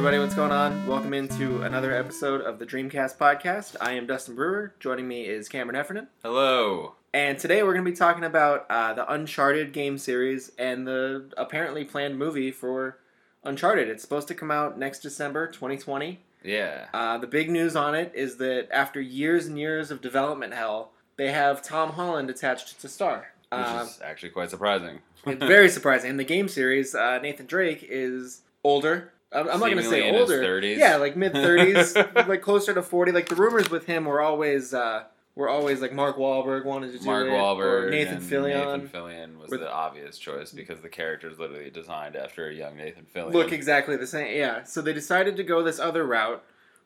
everybody. What's going on? Welcome into another episode of the Dreamcast podcast. I am Dustin Brewer. Joining me is Cameron Heffernan. Hello. And today we're going to be talking about uh, the Uncharted game series and the apparently planned movie for Uncharted. It's supposed to come out next December 2020. Yeah. Uh, the big news on it is that after years and years of development hell, they have Tom Holland attached to star. Which Uh, is actually quite surprising. very surprising. In the game series, uh, Nathan Drake is older. I'm, I'm not going to say older. 30s. Yeah, like mid 30s, like closer to 40. Like the rumors with him were always uh, were always like Mark Wahlberg wanted to do Mark it, Wahlberg or Nathan Fillion. Nathan Fillion was With- the obvious choice because the character is literally designed after a young Nathan Fillion. look exactly the same. Yeah, so they decided to go this other route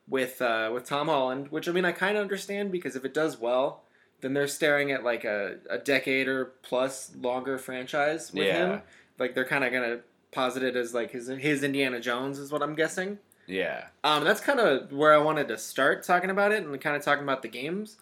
with uh, with Tom Holland, which I mean I kind of understand because if it does well, then they're staring at like a, a decade or plus longer franchise with Yeah. him. Like they're kind of gonna posit it as like his his Indiana Jones is what I'm guessing. yeah. Um, that's kind of where I wanted to start talking about it and kind of talking about the games.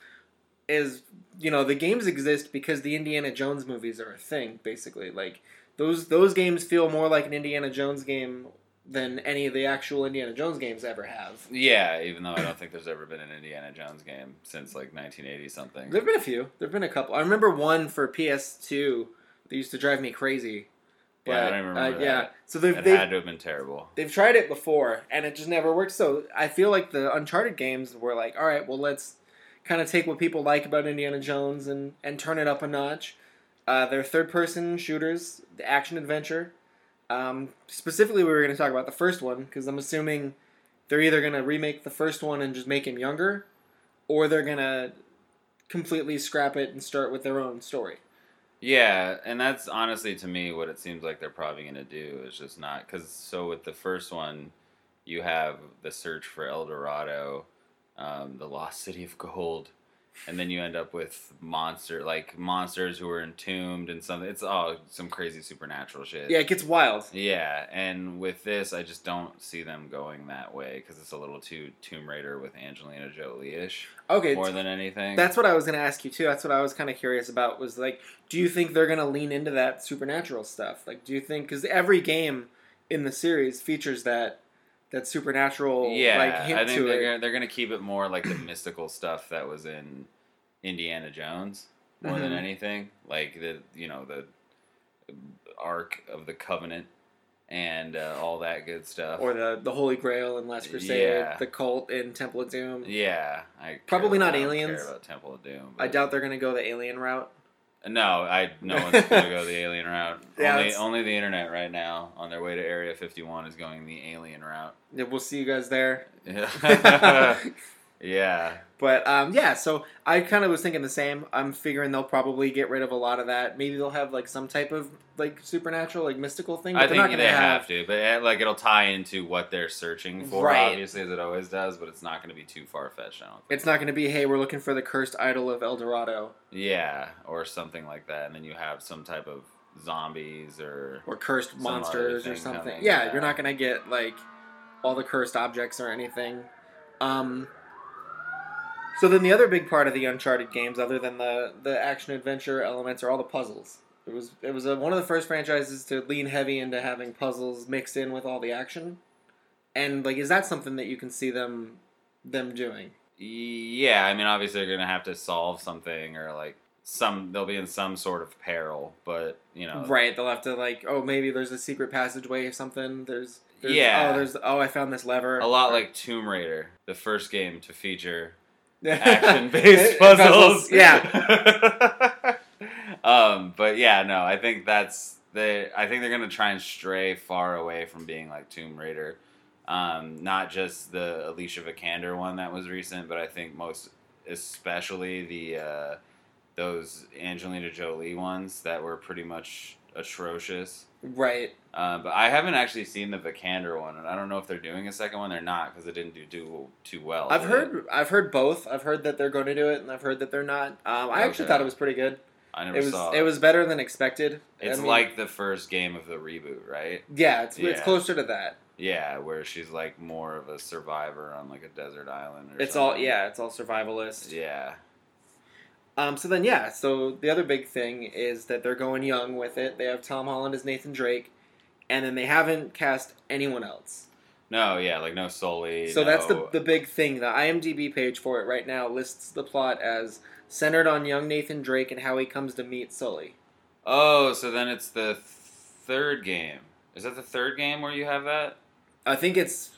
Is you know the games exist because the Indiana Jones movies are a thing, basically. Like those those games feel more like an Indiana Jones game than any of the actual Indiana Jones games ever have. Yeah, even though I don't think there's ever been an Indiana Jones game since like 1980 something. There've been a few. There've been a couple. I remember one for PS2 that used to drive me crazy. Yeah, I don't remember uh, yeah. So they've It they've, had to have been terrible. they've tried it before and it just never worked. So I feel like the Uncharted games were like, all right, well let's kind of take what people like about Indiana Jones and and turn it up a notch. Uh, they're third person shooters, the action adventure. Um, specifically, we were going to talk about the first one because I'm assuming they're either going to remake the first one and just make him younger, or they're going to completely scrap it and start with their own story. Yeah, and that's honestly to me what it seems like they're probably going to do is just not because so with the first one, you have the search for El Dorado, um, the lost city of gold, and then you end up with monster like monsters who are entombed and something. It's all some crazy supernatural shit. Yeah, it gets wild. Yeah, and with this, I just don't see them going that way because it's a little too Tomb Raider with Angelina Jolie ish Okay, more than anything. That's what I was going to ask you too. That's what I was kind of curious about. Was like, do you think they're going to lean into that supernatural stuff? Like, do you think because every game in the series features that that supernatural yeah, like hint I think to they're it? gonna, they're gonna keep it more like the mystical stuff that was in Indiana Jones more than Mhm. anything. Like the you know the Ark of the Covenant and uh, all that good stuff. Or the the Holy Grail and Last Crusade, Yeah. the cult in Temple of Doom. yeah, I Probably not I don't aliens. Care about Temple of Doom. I doubt they're going to go the alien route. No, I no one's gonna go the alien route. Yeah, only only the internet right now on their way to Area 51 is going the alien route. Yeah, we'll see you guys there. Yeah. But um, yeah, so I kind of was thinking the same. I'm figuring they'll probably get rid of a lot of that. Maybe they'll have like some type of like supernatural, like mystical thing. I think not they have, to, but uh, like it'll tie into what they're searching for, Right. obviously, as it always does. But it's not going to be too far fetched. I don't think. It's not going to be, hey, we're looking for the cursed idol of El Dorado Yeah, or something like that, and then you have some type of zombies or or cursed monsters or something. yeah, yeah. you're not going to get like all the cursed objects or anything. Um, so then the other big part of the Uncharted games, other than the the action adventure elements, are all the puzzles. It was it was a, one of the first franchises to lean heavy into having puzzles mixed in with all the action. And like, is that something that you can see them them doing? yeah. I mean, obviously they're going to have to solve something or like some they'll be in some sort of peril, but you know, Right, they'll have to like, oh, maybe there's a secret passageway or something. There's, there's Yeah. oh, there's oh, I found this lever. a lot like Tomb Raider, the first game to feature action action-based puzzles. Yeah, um, but yeah, no, I think that's the. I think they're gonna try and stray far away from being like Tomb Raider. Um, not just the Alicia Vikander one that was recent, but I think most, especially the uh, those Angelina Jolie ones that were pretty much atrocious. right. Uh, but I haven't actually seen the Vikander one, and I don't know if they're doing a second one or not because it didn't do, do too well. I've heard I've heard both. I've heard that they're going to do it, and I've heard that they're not. Um, I actually thought it was pretty good. it. I never It was saw it was better than expected. It's I mean, like the first game of the reboot, right? yeah, it's it's closer to that. Yeah, where she's like more of a survivor on like a desert island. Or It's all yeah, it's all survivalist. Yeah. Um, so then yeah, so the other big thing is that they're going young with it. They have Tom Holland as Nathan Drake, and then they haven't cast anyone else. No, yeah, like no Sully. So that's the the big thing. The IMDb page for it right now lists the plot as centered on young Nathan Drake and how he comes to meet Sully. Oh, so then it's the third game. Is that the third game where you have that? I think it's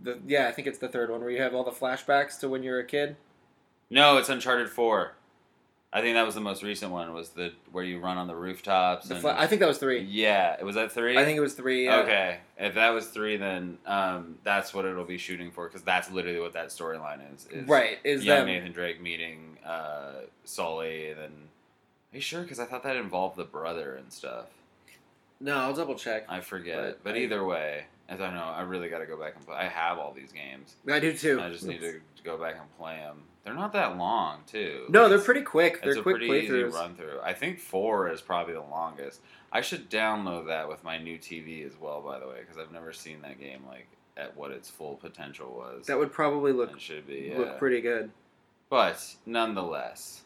the yeah, I think it's the third one where you have all the flashbacks to when you're a kid. No, it's Uncharted Four. I think that was the most recent one. Was the where you run on the rooftops? The and, fla- I think that was three. yeah, it was that three? I think it was three. Yeah. Okay, if that was three, then um, that's what it'll be shooting for because that's literally what that storyline is. is Right, is young them. Nathan Drake meeting uh, Sully, and then are you sure? Because I thought that involved the brother and stuff. No, I'll double check. I forget, But but, I- either way, as I know, I really got to go back and play. I have all these games. I do too. I just need to go back and play them. They're not that long, too. No, Like, they're pretty quick. They're it's a quick pretty easy playthroughs. run through. I think four is probably the longest. I should download that with my new TV as well, by the way, because I've never seen that game like at what its full potential was. That would probably look it should be, yeah. look pretty good. But nonetheless,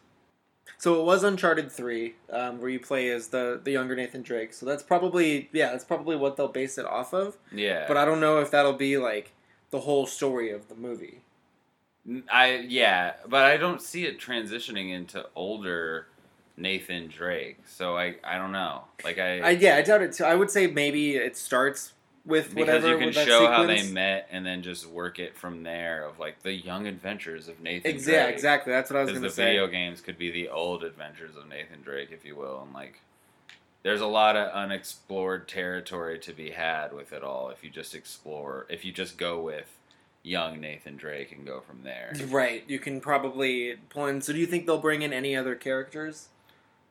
So it was Uncharted three, um, where you play as the the younger Nathan Drake. So that's probably yeah, that's probably what they'll base it off of. yeah. But I don't know if that'll be like the whole story of the movie. I yeah, but I don't see it transitioning into older Nathan Drake. So I I don't know. Like I, I yeah, I doubt it too. I would say maybe it starts with because whatever you can with that show how they met and then just work it from there of like the young adventures of Nathan Ex- Drake. exactly. That's what I was going to say. The video games could be the old adventures of Nathan Drake, if you will, and like there's a lot of unexplored territory to be had with it all if you just explore if you just go with young Nathan Drake and go from there. Right. You can probably pull in. So do you think they'll bring in any other characters,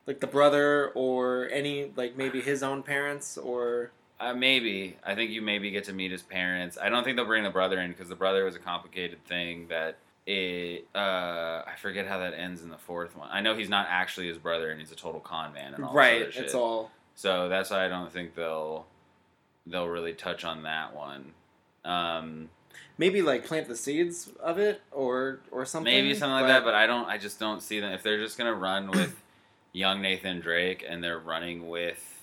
like the brother or any like maybe his own parents or Uh, maybe. I think you maybe get to meet his parents. I don't think they'll bring the brother in because the brother was a complicated thing that it. Uh, I forget how that ends in the fourth one. I know he's not actually his brother and he's a total con man and all right? It's all So that's why I don't think they'll they'll really touch on that one. Um, maybe like plant the seeds of it or or something. maybe something like that, but I don't. I just don't see them if they're just gonna run with young Nathan Drake and they're running with,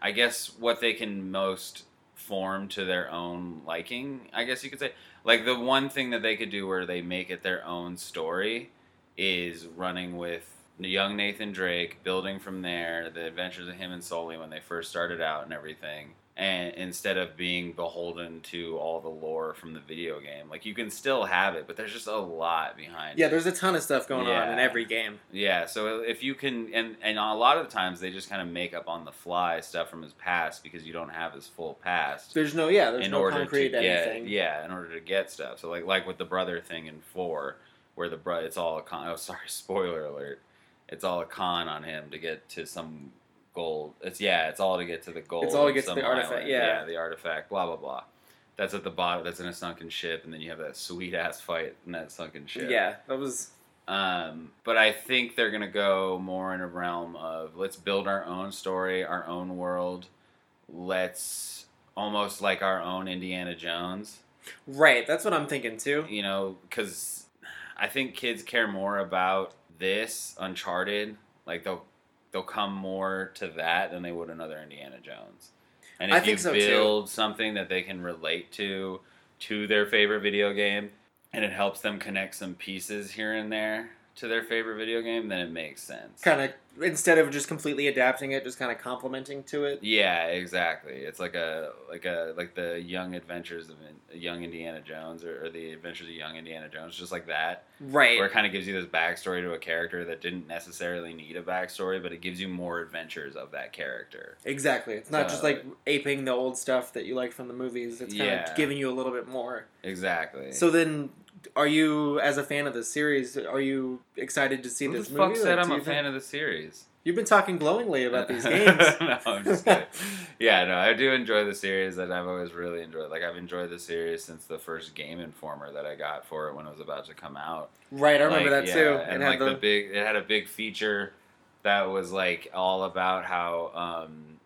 I guess what they can most form to their own liking. I guess you could say like the one thing that they could do where they make it their own story is running with young Nathan Drake, building from there the adventures of him and Sully when they first started out and everything. And instead of being beholden to all the lore from the video game, like you can still have it, but there's just a lot behind yeah, it. there's a ton of stuff going on in every game. Yeah, so if you can, and and a lot of times they just kind of make up on the fly stuff from his past because you don't have his full past There's no yeah, there's in no order concrete to get anything. yeah, in order to get stuff. So like like with the brother thing in four, where the bro, it's all a con. Oh, sorry, spoiler alert. It's all a con on him to get to some gold. It's yeah, it's all to get to the gold. It's all to get to the artifact, island. yeah. the artifact. Blah blah blah. That's at the bottom. That's in a sunken ship, and then you have that sweet ass fight in that sunken ship. Yeah, that was Um, but I think they're gonna go more in a realm of let's build our own story, our own world. Let's almost like our own Indiana Jones, right. That's what I'm thinking too. you know, because I think kids care more about this Uncharted. Like they'll they'll come more to that than they would another Indiana Jones. And if I think you so, too. build something that they can relate to to their favorite video game, and it helps them connect some pieces here and there to their favorite video game, then it makes sense. Kind of instead of just completely adapting it, just kind of complementing to it. Yeah, exactly. It's like a like a like the young adventures of in- young Indiana Jones or, or the adventures of young Indiana Jones, just like that. Right. where it kind of gives you this backstory to a character that didn't necessarily need a backstory, but it gives you more adventures of that character. Exactly. It's not just like aping the old stuff that you like from the movies. It's kind Yeah. of giving you a little bit more. Exactly. So then, are you, as a fan of the series, are you excited to see who this the fuck movie? said Like, I'm a fan of the series? You've been talking glowingly about these games. no, I'm just kidding. yeah, no, I do enjoy the series, and I've always really enjoyed. Like I've enjoyed the series since the first Game Informer that I got for it when it was about to come out. right, I remember Like, that yeah, too. And it had like the, the big, it had a big feature that was like all about how um,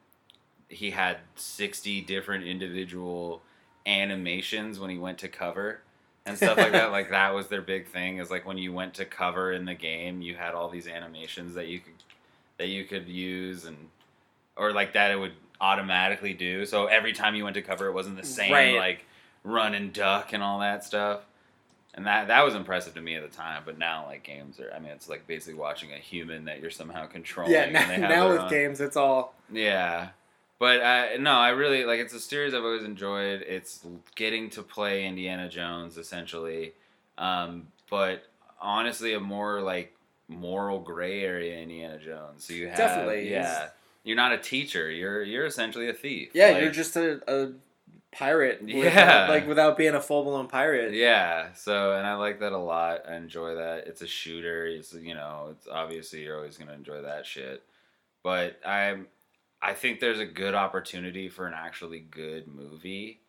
he had sixty different individual animations when he went to cover and stuff like that. Like that was their big thing. Is like when you went to cover in the game, you had all these animations that you could that you could use and or like that it would automatically do. So every time you went to cover, it wasn't the same Right. like run and duck and all that stuff. And that that was impressive to me at the time, but now like games are I mean it's like basically watching a human that you're somehow controlling. Yeah, and now, they have now with own- games, it's all Yeah. But I no, I really like it's a series I've always enjoyed. It's getting to play Indiana Jones essentially. Um, but honestly a more like moral gray area Indiana Jones. So you have Definitely, yeah. You're not a teacher. You're you're essentially a thief. yeah. Like, you're just a, a pirate. with- Yeah. like without being a full blown pirate. Yeah, so and I like that a lot. I enjoy that. It's a shooter. It's you know, it's obviously you're always gonna enjoy that shit. But I'm, I think there's a good opportunity for an actually good movie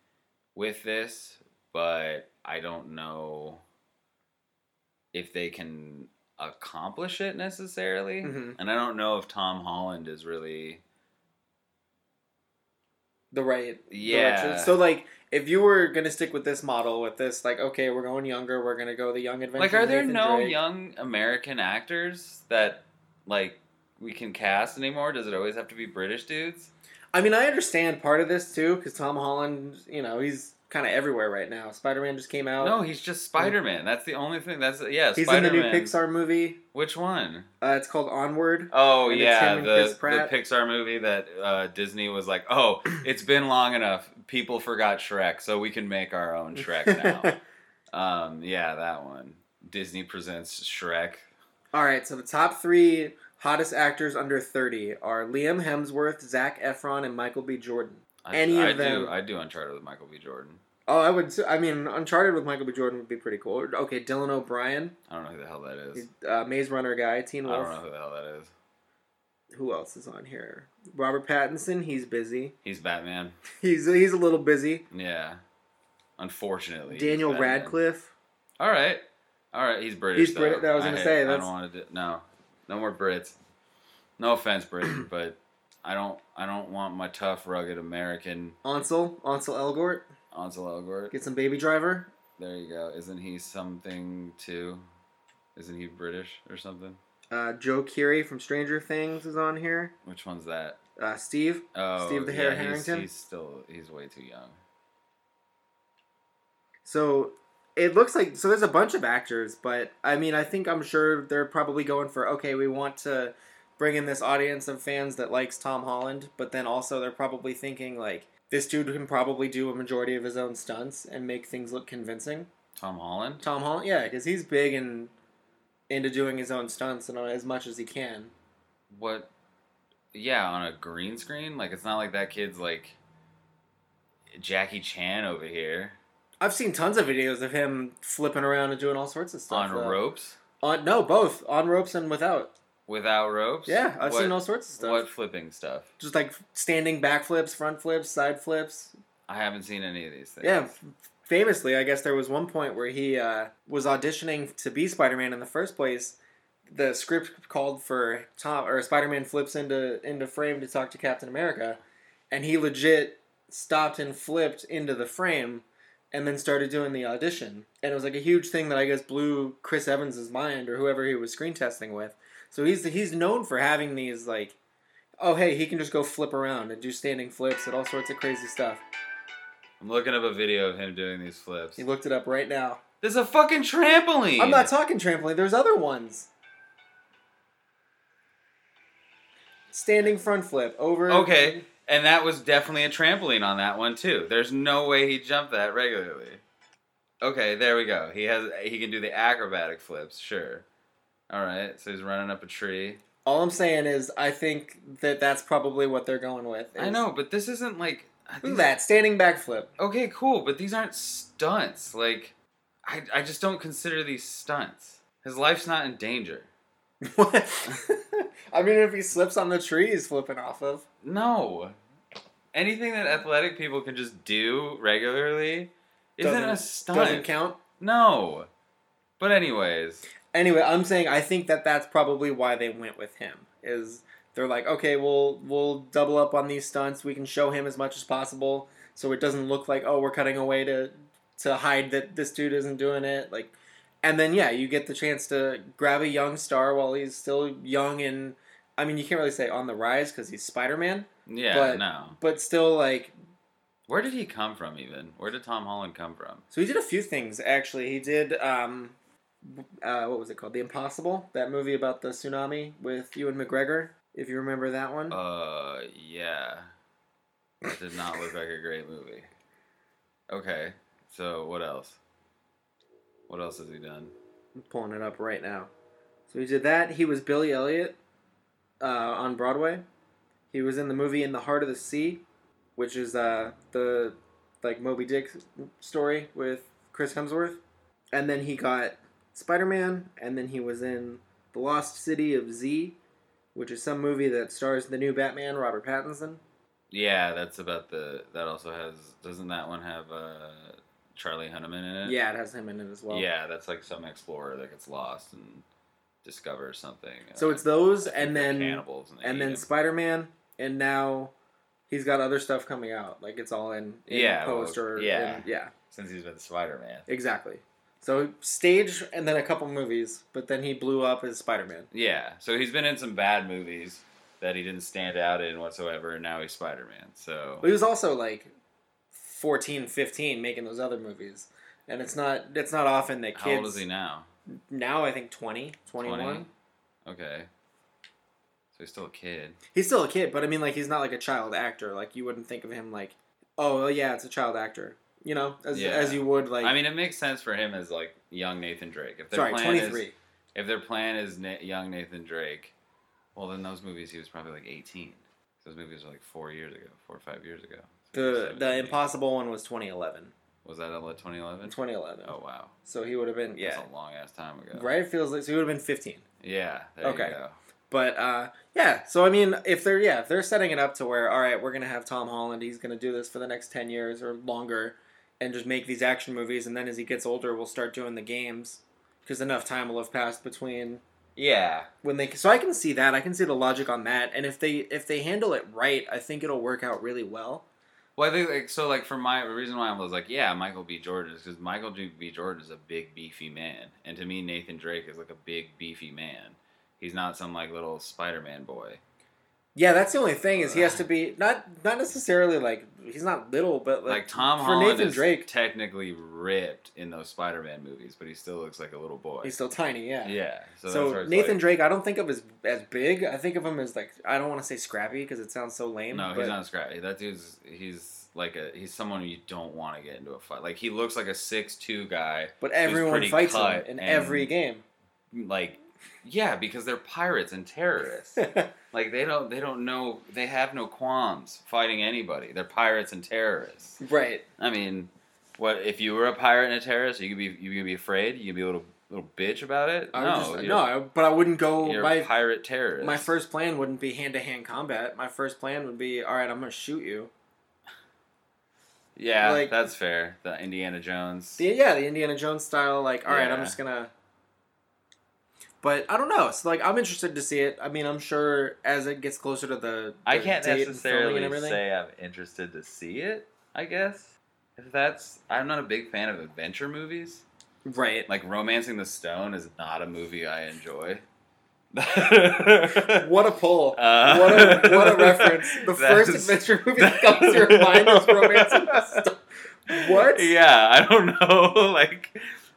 with this, but I don't know if they can accomplish it necessarily. Mhm. And I don't know if Tom Holland is really the right Yeah. direction. So like if you were gonna stick with this model with this like okay we're going younger we're gonna go the young adventure like are there Nathan no Drake. young american actors that like we can cast anymore? Does it always have to be british dudes? I mean I understand part of this too because Tom Holland you know he's kind of everywhere right now. Spider Man just came out. No he's just spider-man. That's the only thing that's yeah he's spider-man in the new Pixar movie. Which one? uh, it's called Onward. Oh yeah the, the pixar movie that uh, disney was like oh it's been long enough. People forgot shrek so we can make our own shrek now. Um, yeah that one. Disney presents shrek. All right so the top three hottest actors under thirty are Liam Hemsworth Zac Efron and Michael B Jordan I, Any I of them- do i do uncharted with michael b jordan oh I would I mean Uncharted with Michael B Jordan would be pretty cool okay Dylan O'Brien i don't know who the hell that is uh, Maze Runner guy Teen Wolf. i don't know who the hell that is who else is on here? Robert Pattinson, he's busy. he's batman He's he's a little busy. Yeah. Unfortunately. Daniel Radcliffe. All right. All right. He's British. He's though. Brit- I was gonna say, I don't want to do no, no more Brits. No offense, Britain, but I don't. I don't want my tough, rugged American Ansel, Ansel Elgort. Ansel Elgort. Get some Baby Driver. There you go. Isn't he something too? Isn't he British or something? Uh, Joe Keery from Stranger Things is on here. Which one's that? Uh, Steve. Oh, Steve the yeah, he's- Harrington? He's still. He's way too young. So it looks like so there's a bunch of actors, but I mean I think I'm sure they're probably going for okay, we want to bring in this audience of fans that likes Tom Holland, but then also they're probably thinking like this dude can probably do a majority of his own stunts and make things look convincing. Tom Holland. Tom Holland, yeah, because he's big and into doing his own stunts and uh, as much as he can. What? Yeah, on a green screen. Like it's not like that kid's like Jackie Chan over here I've seen tons of videos of him flipping around and doing all sorts of stuff. on though. ropes On no, both on ropes and without. without ropes. Yeah, I've What- seen all sorts of stuff. What flipping stuff? Just like standing back flips, front flips, side flips. I haven't seen any of these things. Yeah, famously, I guess there was one point where he uh, was auditioning to be Spider-Man in the first place. The script called for Tom or Spider-Man flips into into frame to talk to Captain America, and he legit stopped and flipped into the frame, and then started doing the audition. And it was like a huge thing that I guess blew Chris Evans' mind or whoever he was screen testing with. So he's he's known for having these like, oh hey, he can just go flip around and do standing flips and all sorts of crazy stuff. I'm looking up a video of him doing these flips. He looked it up right now. There's a fucking trampoline. I'm not talking trampoline. There's other ones. Standing front flip over. Okay, and that was definitely a trampoline on that one too. There's no way he jumped that regularly. Okay, there we go. He has he can do the acrobatic flips, sure. All right, so he's running up a tree. All I'm saying is, I think that that's probably what they're going with. I know, but this isn't like Look at that standing back flip. Okay, cool, but these aren't stunts. Like, I I just don't consider these stunts. His life's not in danger. What? I mean, if he slips on the tree, he's flipping off of. No. Anything that athletic people can just do regularly isn't a Doesn't- stunt. Doesn't count. No. But anyways, Anyway, I'm saying I think that that's probably why they went with him. Is they're like, okay, we'll we'll double up on these stunts. We can show him as much as possible, so it doesn't look like oh we're cutting away to to hide that this dude isn't doing it. Like, and then yeah, you get the chance to grab a young star while he's still young and I mean you can't really say on the rise because he's Spider Man, yeah, But- no. but still like Where did he come from? Even where did Tom Holland come from? So he did a few things actually. He did um, uh, what was it called? The Impossible, that movie about the tsunami with Ewan McGregor. If you remember that one. Uh, yeah. That did not look like a great movie. Okay, so what else? What else has he done? I'm pulling it up right now. So he did that. He was Billy Elliot uh, on Broadway. He was in the movie In the Heart of the Sea, which is uh, the like Moby Dick story with Chris Hemsworth. And then he got Spider Man, and then he was in The Lost City of Z, which is some movie that stars the new Batman, Robert Pattinson. Yeah, that's about the. That also has. Doesn't that one have uh, Charlie Hunnam in it? Yeah, it has him in it as well. Yeah, that's like some explorer that gets lost and discovers something. So uh, it's those, and then cannibals, and, and then. Spider Man, and now he's got other stuff coming out. Like it's all in, in Yeah, well, or yeah. in- yeah, since he's been Spider Man. exactly. So stage and then a couple movies, but then he blew up as Spider Man. Yeah, so he's been in some bad movies that he didn't stand out in whatsoever, and now he's Spider Man. So But he was also like 14, 15 making those other movies. And it's not it's not often that kids how old is he now? now I think 20, 21. 20? Okay, so he's still a kid. He's still a kid, but I mean like he's not like a child actor. Like you wouldn't think of him like, "Oh, well, yeah, it's a child actor." You know, as Yeah. as you would like I mean, it makes sense for him as like young Nathan Drake. If their sorry, plan 23. is if their plan is Na- young Nathan Drake, well, then those movies he was probably like eighteen. Those movies are like four years ago, four or five years ago. So he was The the impossible one was 2011. was that twenty eleven? 2011. Oh wow, So he would have been yeah. that's a long ass time ago. Right? It feels like so he would have been 15. Yeah. There Okay. You go. But uh yeah, so I mean if they're yeah, if they're setting it up to where all right, we're going to have Tom Holland, he's going to do this for the next 10 years or longer and just make these action movies and then as he gets older we'll start doing the games because enough time will have passed between Yeah. when they so I can see that. I can see the logic on that and if they if they handle it right, I think it'll work out really well. Well, I think like so. Like for my reason why I was like, yeah, Michael B. Jordan is because Michael B. Jordan is a big beefy man, and to me, Nathan Drake is like a big beefy man. He's not some like little Spider Man boy. Yeah, that's the only thing is he has to be not not necessarily like he's not little, but like, Like Tom for Holland Nathan is Drake, technically ripped in those Spider Man movies, but he still looks like a little boy. he's still tiny. Yeah. yeah. So, So, that's Nathan Drake, I don't think of as as big. I think of him as like I don't want to say scrappy because it sounds so lame. No, but he's not scrappy. That dude's he's like a he's someone you don't want to get into a fight. Like he looks like a six two guy. But everyone pretty fights him cut in and- every game. Like yeah, because they're pirates and terrorists. Like they don't they don't know they have no qualms fighting anybody. They're pirates and terrorists. right. I mean, what if you were a pirate and a terrorist? You could be you could be afraid. You could be a little little bitch about it. I no, just, no, I- but I wouldn't go. you're My a pirate terrorist. my first plan wouldn't be hand to hand combat. My first plan would be all right. I'm gonna shoot you. yeah, like- that's fair. The Indiana Jones. The, yeah, the Indiana Jones style. Like all right, I'm just gonna. But I don't know. So like I'm interested to see it. I mean, I'm sure as it gets closer to the, I can't and necessarily and everything. say I'm interested to see it. I guess if that's I'm not a big fan of adventure movies. Right. Like Romancing the Stone is not a movie I enjoy. What a pull! Uh, what a what a reference! The first is- adventure movie that comes to your mind is Romancing the Stone. What? Yeah, I don't know. Like,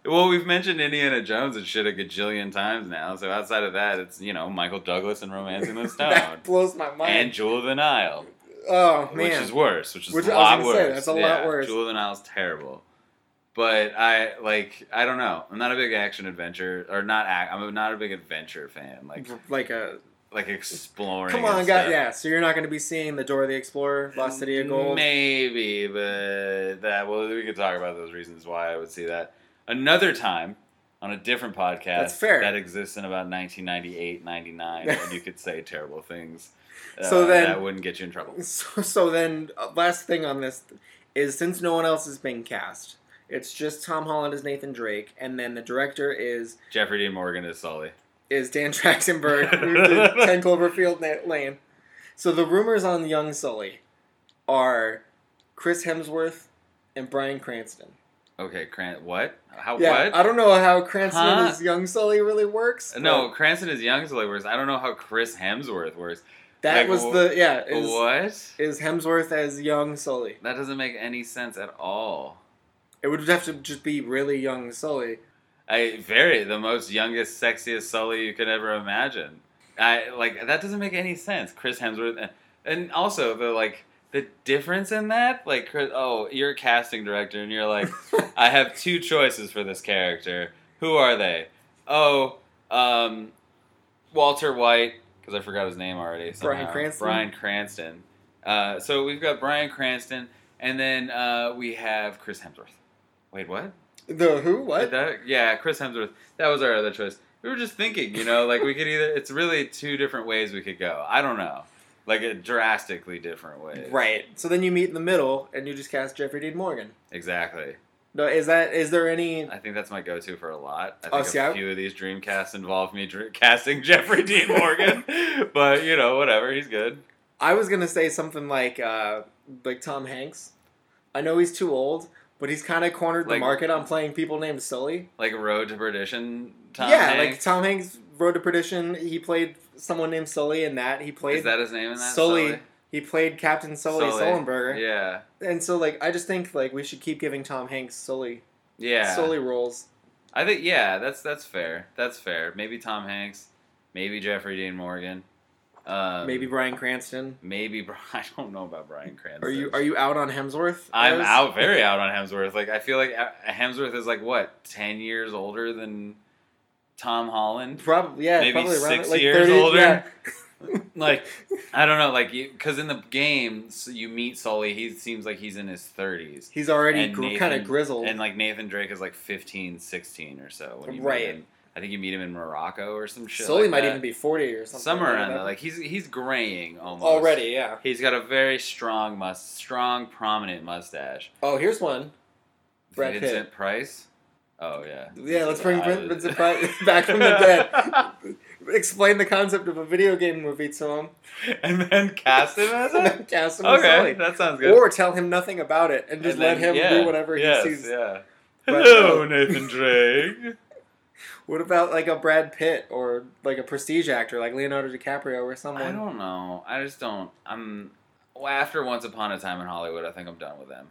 well, we've mentioned Indiana Jones and shit a gajillion times now. So outside of that, it's you know Michael Douglas and Romancing the Stone that blows my mind. and Jewel of the Nile, oh man, which is worse. Which is Which a I was lot worse. say, that's a lot worse. Jewel of the Nile's terrible. But I like I don't know. I'm not a big action adventure or not. Act, I'm not a big adventure fan. Like like a like exploring. come on, and guy. stuff. Yeah, so you're not going to be seeing the Door of the Explorer, Lost City of Gold. Maybe, but that well, we could talk about those reasons why I would see that another time on a different podcast. That's fair. That exists in about 1998, 99, and you could say terrible things. uh, So then- that wouldn't get you in trouble. So, so then, uh, last thing on this is since no one else has been cast, it's just Tom Holland as Nathan Drake, and then the director is Jeffrey Dean Morgan as Sully. is Dan Trachtenberg, who did Ten Cloverfield Lane. So the rumors on Young Sully are Chris Hemsworth and Bryan Cranston. Okay, Cran. What? How? Yeah, what? I don't know how Cranston Huh? as Young Sully really works. no, Cranston is young Sully works. I don't know how Chris Hemsworth works. That Like, was the yeah. Is, what? is Hemsworth as young Sully? That doesn't make any sense at all. It would have to just be really young Sully. I very the most youngest, sexiest Sully you could ever imagine. I like that doesn't make any sense. Chris Hemsworth, and, and also the like the difference in that, like Chris, oh, you're a casting director, and you're like, I have two choices for this character. Who are they? Oh, um, Walter White, because I forgot his name already. Somehow. Cranston? Bryan Cranston. Uh, so we've got Bryan Cranston, and then uh, we have Chris Hemsworth. Wait, what? The who? What? yeah, Chris Hemsworth. That was our other choice. We were just thinking, you know, like we could either. It's really two different ways we could go. I don't know, like a drastically different way. Right. So then you meet in the middle, and you just cast Jeffrey Dean Morgan. Exactly. No, is that is there any? I think that's my go-to for a lot. I Oh, think see, a I- few of these dream casts involve me dr- casting Jeffrey Dean Morgan, but you know, whatever. He's good. I was gonna say something like uh, like Tom Hanks. I know he's too old, but he's kind of cornered the market on playing people named Sully. Like Road to Perdition. Tom yeah, Hanks. like Tom Hanks Road to Perdition. He played someone named Sully in that. He played Is that his name in that? Sully. He played Captain Sully, Sully. Sullenberger. Yeah. And so like I just think like we should keep giving Tom Hanks Sully Yeah. Sully roles. I think yeah, that's that's fair. That's fair. Maybe Tom Hanks, maybe Jeffrey Dean Morgan, um, Maybe Bryan Cranston. maybe I don't know about Bryan Cranston. Are you are you out on Hemsworth? I'm out very out on Hemsworth. Like I feel like uh, Hemsworth is like what ten years older than Tom Holland. Probably yeah, Maybe probably six like years 30, older? yeah. Like I don't know, like because in the game so you meet Sully, he seems like he's in his thirties. He's already gr- kind of grizzled. And like Nathan Drake is like 15, 16 or so. When you Right. I think you meet him in Morocco or some shit. Sully like might that. even be forty or something. somewhere around that. there. Like he's he's graying almost already, yeah. He's got a very strong must, strong prominent mustache. Oh, here's one. Brad Pitt. Price. Oh yeah. Yeah, let's bring was- Vincent Price back from the dead. Explain the concept of a video game movie to him. and then cast him as it. cast him as Okay, that sounds good. Or tell him nothing about it and just And let then- him yeah, do whatever yes, he sees. Yeah. But- Hello, Nathan Drake. What about like a Brad Pitt or like a prestige actor like Leonardo DiCaprio or someone? I don't know. I just don't. I'm. Well, after Once Upon a Time in Hollywood, I think I'm done with them.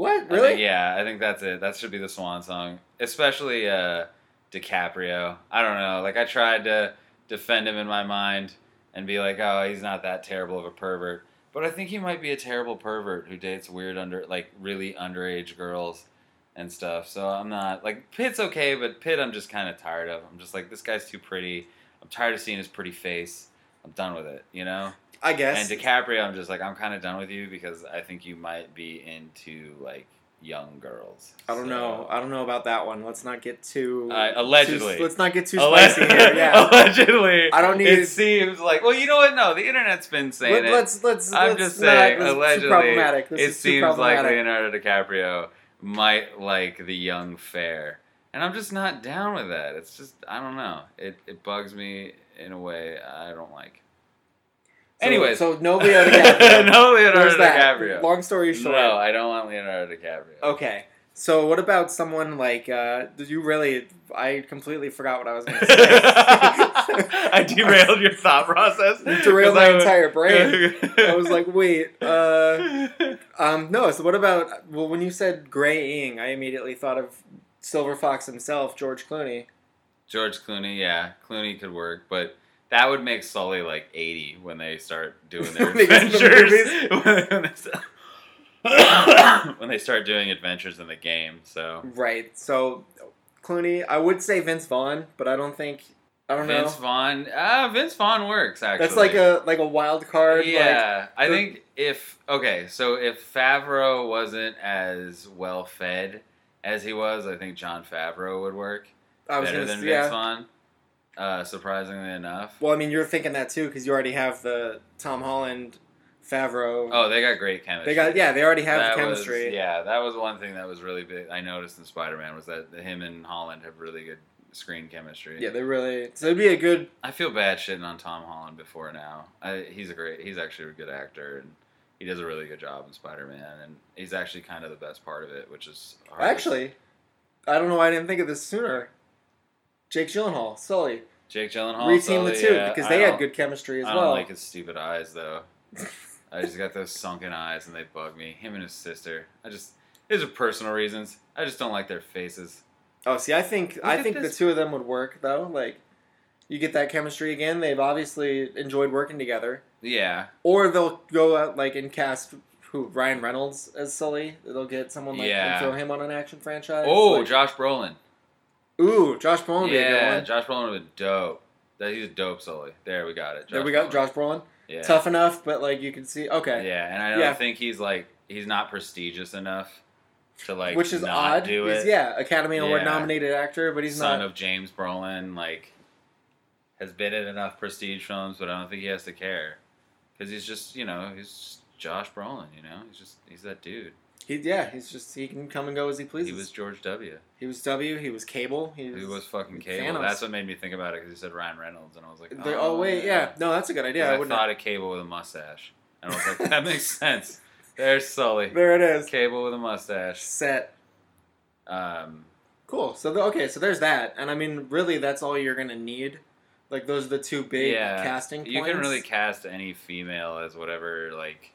What I really? think- yeah, I think that's it. That should be the swan song, especially uh, DiCaprio. I don't know. Like I tried to defend him in my mind and be like, oh, he's not that terrible of a pervert, but I think he might be a terrible pervert who dates weird under, like really underage girls and stuff. So I'm not like Pitt's okay, but Pitt I'm just kind of tired of. I'm just like this guy's too pretty. I'm tired of seeing his pretty face. I'm done with it, you know. I guess. And DiCaprio, I'm just like I'm kind of done with you because I think you might be into like young girls. I don't So- know. I don't know about that one. Let's not get too Uh, allegedly. too- let's not get too Alle- spicy here. Yeah. allegedly. I don't need It to- seems like well, you know what? No, the internet's been saying Let, it. let's let's. I'm let's just not- saying, this is too allegedly, problematic. This it seems like. Leonardo DiCaprio might like the young fair, and I'm just not down with that. It's just I don't know. It it bugs me in a way I don't like. Anyways, so no Leo DiCaprio. no Leonardo There's that. DiCaprio. Long story short. No, I don't want Leonardo DiCaprio. Okay. So what about someone like? Uh, did you really? I completely forgot what I was going to say. I derailed your thought process. You derailed my was- entire brain. I was like, wait. Uh, um, no. So what about? Well, when you said graying, I immediately thought of Silver Fox himself, George Clooney. George Clooney, yeah, Clooney could work, but that would make Sully like eighty when they start doing their When they get to the adventures. when, they start, when they start doing adventures in the game. So Right. So Clooney, I would say Vince Vaughn, but I don't think. I don't Vince know. Vaughn, ah, Vince Vaughn works actually. That's like a like a wild card. yeah. I the- think if okay, so if Favreau wasn't as well fed as he was, I think Jon Favreau would work I was better gonna than say, Vince yeah. Vaughn. Uh, surprisingly enough. Well, I mean, you're thinking that too because you already have the Tom Holland, Favreau. Oh, they got great chemistry. they got yeah, they already have That the was- chemistry. yeah, that was one thing that was really big. I noticed in Spider Man was that him and Holland have really good screen chemistry. Yeah, they really. So it'd be a good. I feel bad shitting on Tom Holland before now. I, he's a great. He's actually a good actor, and he does a really good job in Spider Man, and he's actually kind of the best part of it, which is hard Actually, I don't know why I didn't think of this sooner. Jake Gyllenhaal, Sully. Jake Gyllenhaal. reteam the two yeah. because they had good chemistry as I well. I don't like his stupid eyes though. I just got those sunken eyes and they bug me. Him and his sister. I just these are personal reasons. I just don't like their faces. Oh, see, I think I at think the two of them would work though. Like, you get that chemistry again. They've obviously enjoyed working together. Yeah. Or they'll go out like and cast who Ryan Reynolds as Sully. They'll get someone like Yeah. and throw him on an action franchise. Oh, like, Josh Brolin. Ooh, Josh Brolin. would be a good Yeah, one. Josh Brolin would be dope. That he's a dope Sully. There we got it. there we got Brolin. Josh Brolin. Yeah. Tough enough, but like you can see. Okay, Yeah, and I don't Yeah. think he's like he's not prestigious enough to like which is not odd. do He's, it. yeah, Academy Award Yeah. nominated actor, but he's Son not. Son of James Brolin, like has been in enough prestige films, but I don't think he has to care because he's just you know he's just Josh Brolin. You know he's just he's that dude. He, yeah, he's just he can come and go as he pleases. He was George W. he was W. He was Cable. He was, He was fucking Cable. Thanos. That's what made me think about it because he said Ryan Reynolds, and I was like, They're- oh, wait, yeah. No, that's a good idea. I I, thought of Cable with a mustache, and I was like, that makes sense. There's Sully. There it is. Cable with a mustache. Set. Um, Cool. So the, okay, so there's that, and I mean, really, that's all you're gonna need. Like those are the two big yeah, casting. You can really cast any female as whatever. Like,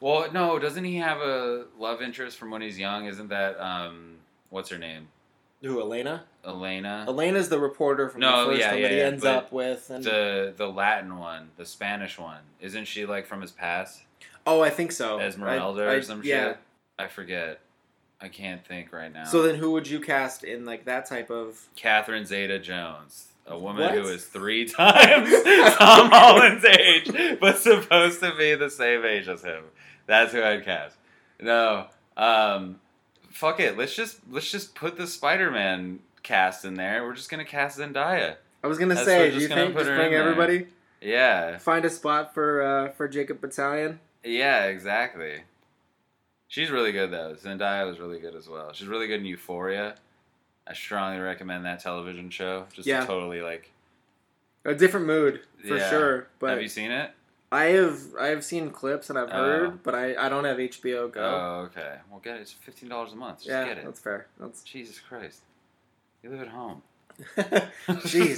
well, no, doesn't he have a love interest from when he's young? Isn't that um, what's her name, Who Elena? Elena? Elena's the reporter from No, the first yeah, one yeah, that he yeah, ends up with, and The the Latin one, the Spanish one, isn't she like from his past? oh, I think so. Esmeralda I- I- or some yeah. shit. I forget. I can't think right now. So then, who would you cast in like that type of? Catherine Zeta Jones, a woman What? who is three times Tom Holland's age, but supposed to be the same age as him. That's who I'd cast. No, um, fuck it. Let's just let's just put the Spider-Man cast in there. We're just gonna cast Zendaya. I was gonna That's say, do you think just bring in there. everybody, Yeah, find a spot for uh, for Jacob Batalon? yeah, exactly. She's really good though. Zendaya was really good as well. She's really good in Euphoria. I strongly recommend that television show. Just Yeah. totally like. A different mood for Yeah. sure. But have you seen it? I have I have seen clips and I've Oh. heard, but I, I don't have HBO Go. Oh, okay. Well, get it. It's fifteen dollars a month. Just yeah, get it. that's fair. That's Jesus Christ. You live at home. jeez.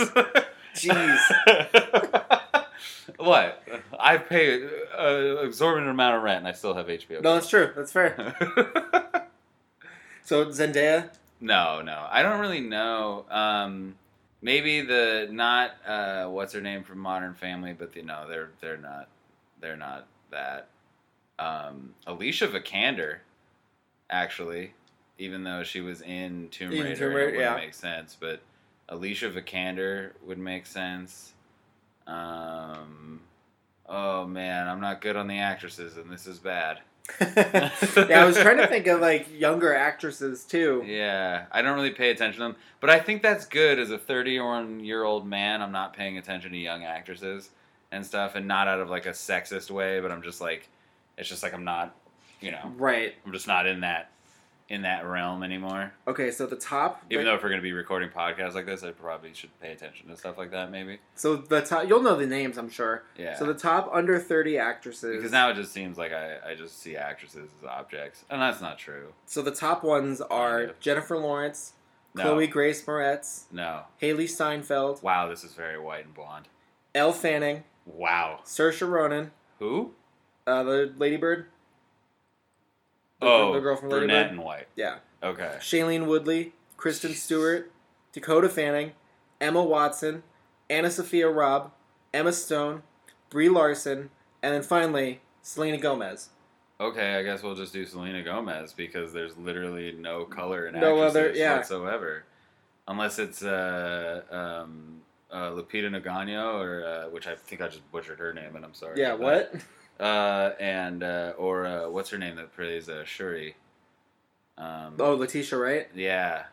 Jeez. what? I pay an exorbitant amount of rent, and I still have HBO. No, that's true. That's fair. So Zendaya, no, no. I don't really know. Um, maybe the not uh, what's her name from Modern Family, but the, no, they're they're not they're not that. Um, Alicia Vikander, actually, even though she was in Tomb In Raider, it wouldn't yeah. make sense. But Alicia Vikander would make sense. Um, oh man, I'm not good on the actresses, and this is bad. yeah, I was trying to think of like younger actresses too. Yeah, I don't really pay attention to them, but I think that's good as a 31 year old man. I'm not paying attention to young actresses and stuff, and not out of like a sexist way, but I'm just like, it's just like I'm not, you know, Right. I'm just not in that in that realm anymore. Okay, so the top. Even though if we're gonna be recording podcasts like this, I probably should pay attention to stuff like that, maybe. so the top, you'll know the names, I'm sure. Yeah. So the top under thirty actresses. because now it just seems like I, I just see actresses as objects, and that's not true. So the top ones are Kinda. Jennifer Lawrence, No. Chloe Grace Moretz, No. Hailee Steinfeld, Wow, this is very white and blonde. Elle Fanning, Wow. Saoirse Ronan, Who? uh, the Ladybird. The, oh, the girl from brunette Ladybird. and white. Yeah. Okay. Shailene Woodley, Kristen Stewart, Dakota Fanning, Emma Watson, Anna Sophia Robb, Emma Stone, Brie Larson, and then finally Selena Gomez. Okay, I guess we'll just do Selena Gomez because there's literally no color in No other- yeah. whatsoever, unless it's uh, um, uh, Lupita Nyong'o or uh, which I think I just butchered her name, and I'm sorry. Yeah, what? Uh, and uh, or uh, what's her name that plays uh, Shuri? Um, Oh, Letitia, right? yeah,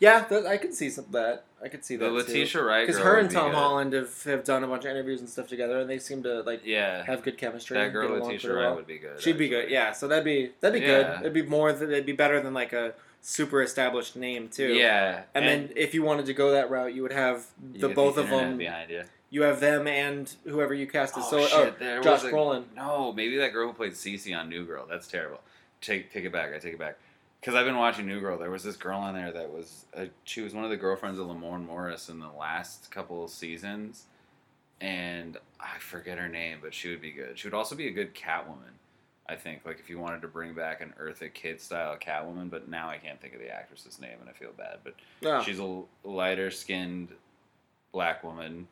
Yeah, that, I could see some that. I could see the that Letitia Wright because her and Tom. Holland have, have done a bunch of interviews and stuff together, and they seem to like Yeah, have good chemistry. that girl Letitia Wright well. would be good. She'd be good, yeah. So that'd be that'd be Yeah. good. It'd be more. th- It'd be better than like a super established name too. Yeah, And, then if you wanted to go that route, you would have the both of them. behind you. You have them and whoever you cast as Oh, so. shit, oh, there Josh was a- Brolin. No, maybe that girl who played Cece on New Girl. That's terrible. Take take it back. I take it back. because I've been watching New Girl. There was this girl on there that was uh she was one of the girlfriends of Lamorne Morris in the last couple of seasons, and I forget her name, but she would be good. She would also be a good Catwoman. I think like if you wanted to bring back an Eartha Kitt style Catwoman, but now I can't think of the actress's name and I feel bad. But she's a lighter skinned black woman,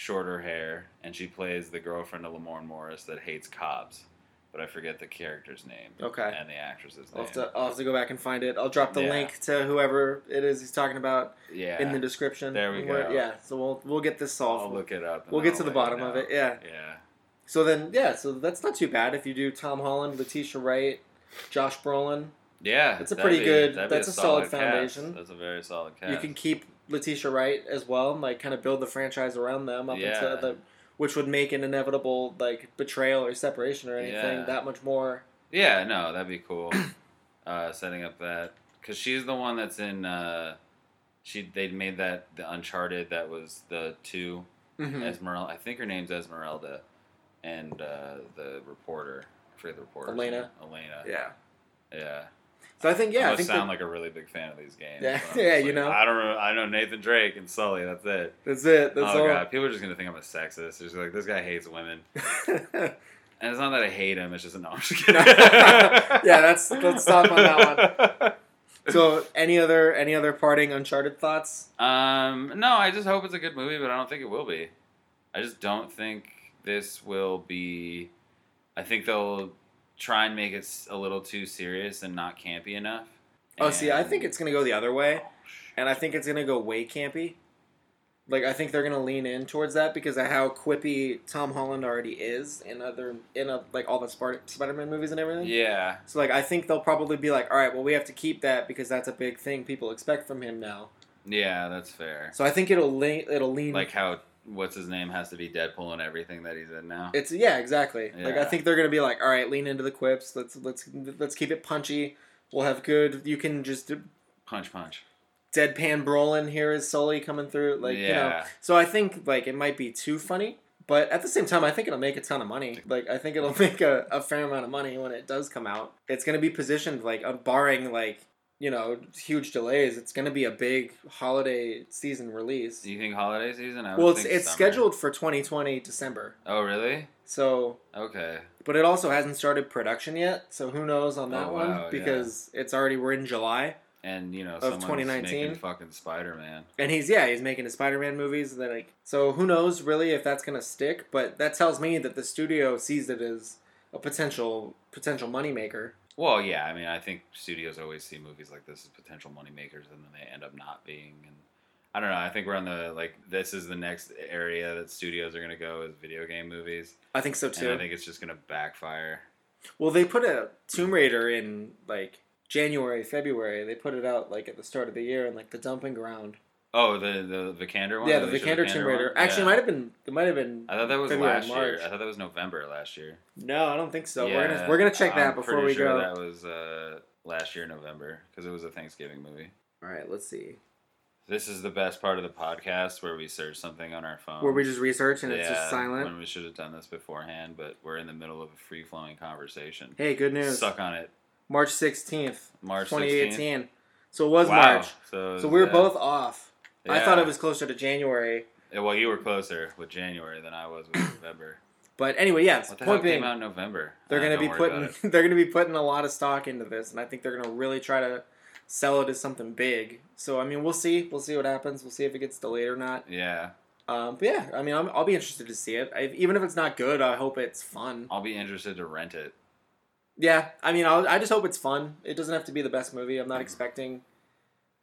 shorter hair, and she plays the girlfriend of Lamorne Morris that hates cops. But I forget the character's name Okay. and the actress's I'll name. have, to, I'll have to go back and find it. I'll drop the Yeah. link to whoever it is he's talking about yeah, in the description. There we Where- go. Yeah, so we'll we'll get this solved. I'll look it up. We'll get I'll to the bottom of it. Yeah. Yeah. So then, yeah, so that's not too bad if you do Tom Holland, Letitia Wright, Josh Brolin. Yeah, That's a pretty be- good- that's a solid cast. foundation. That's a very solid cast. You can keep Letitia Wright as well, and, like kind of build the franchise around them up Yeah. into the, which would make an inevitable like betrayal or separation or anything Yeah. that much more. Yeah, no, that'd be cool. uh, setting up that because she's the one that's in. Uh, she they made that the Uncharted that was the 2 Mhm. Esmeralda. I think her name's Esmeralda, and uh, the reporter. I forget the reporter. Elena. Elena. Yeah. Yeah. So I think yeah, I I think sound that- like a really big fan of these games. Yeah, yeah, you know. I don't. Know, I know Nathan Drake and Sully. That's it. that's it. That's oh all. god, people are just gonna think I'm a sexist. They're just like, this guy hates women, and it's not that I hate him. It's just no. I'm just kidding. yeah, that's let's stop on that one. So any other any other parting Uncharted thoughts? Um, no, I just hope it's a good movie, but I don't think it will be. I just don't think this will be. I think they'll try and make it a little too serious and not campy enough. Oh, see, I think it's gonna go the other way, Oh, and I think it's gonna go way campy. Like I think they're gonna lean in towards that because of how quippy Tom Holland already is in other in a, like all the Sp- Spider-Man movies and everything. Yeah, So like I think they'll probably be like, all right, well we have to keep that because that's a big thing people expect from him now. yeah, that's fair. So I think it'll lean it'll lean Like how what's his name has to be Deadpool and everything that he's in now. It's yeah, exactly. Like I think they're gonna be like, all right, lean into the quips. Let's let's let's keep it punchy. We'll have good. You can just Punch, punch. deadpan Brolin here is Sully coming through. Like you know. Yeah. So I think like it might be too funny, but at the same time, I think it'll make a ton of money. Like I think it'll make a, a fair amount of money when it does come out. It's gonna be positioned like barring like you know huge delays. It's gonna be a big holiday season release. Do you think holiday season? I would Well, it's it's summer. scheduled for 2020 December. Oh, really? So Okay. But it also hasn't started production yet, so who knows on that Oh, one? wow, yeah. Because it's already we're in July, And you know, Of 2019? making fucking Spider Man. and he's yeah he's making his Spider-Man movies. That like so who knows really if that's gonna stick? But that tells me that the studio sees it as a potential potential moneymaker. Well, yeah, I mean, I think studios always see movies like this as potential money makers, and then they end up not being. And I don't know. I think we're on the like this is the next area that studios are going to go is video game movies, I think so and I think it's just going to backfire. Well, they put a Tomb Raider in like January, February. They put it out like at the start of the year and like the dumping ground. Oh, the the Vikander one. yeah, the Vikander Tomb Raider. one? Actually, it might have been. It might have been. I thought that was February, last year. I thought that was November last year. No, I don't think so. we're Yeah, gonna we're gonna check that I'm before pretty we sure go. That was uh, last year November because it was a Thanksgiving movie. All right, let's see. This is the best part of the podcast where we search something on our phone. Where we just research and it's just silent. When we should have done this beforehand, but we're in the middle of a free flowing conversation. Hey, good news. Suck on it. March 16th, March 2018. 16th. So it was Wow. March. So, So we were yeah. both off. I thought it was closer to January. Yeah, well, you were closer with January than I was with November. But anyway, yes, What the point being, came out in November? they're going to be putting they're going to be putting a lot of stock into this and I think they're going to really try to sell it as something big. So I mean, we'll see. We'll see what happens. We'll see if it gets delayed or not. Yeah, Um, but yeah, I mean, I'm, I'll be interested to see it. I, even if it's not good, I hope it's fun. I'll be interested to rent it. Yeah, I mean, I'll, I just hope it's fun. It doesn't have to be the best movie. I'm not expecting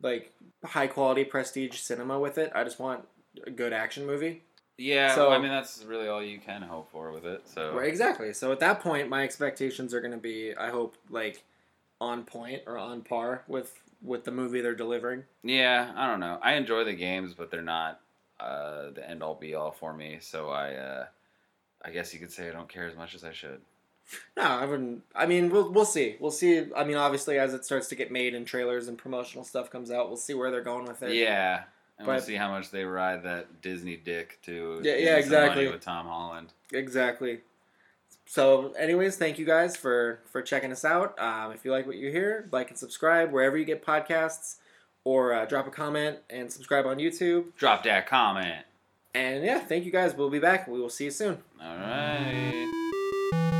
like high quality prestige cinema with it. I just want a good action movie. Yeah, So- well, I mean that's really all you can hope for with it. So Right, exactly. So at that point, my expectations are going to be, I hope, like on point or on par with with the movie they're delivering. yeah, I don't know. I enjoy the games, but they're not uh, the end all be all for me. So I, uh, I guess you could say I don't care as much as I should. No, I wouldn't. I mean, we'll we'll see. We'll see. I mean, obviously, as it starts to get made and trailers and promotional stuff comes out, we'll see where they're going with it. Yeah, and but, we'll see how much they ride that Disney dick to. Yeah, yeah, exactly. With Tom Holland. Exactly. So, anyways, thank you guys for for checking us out. Um, if you like what you hear, like and subscribe wherever you get podcasts, or uh, drop a comment and subscribe on YouTube. Drop that comment. And yeah, thank you guys. We'll be back. We will see you soon. All right.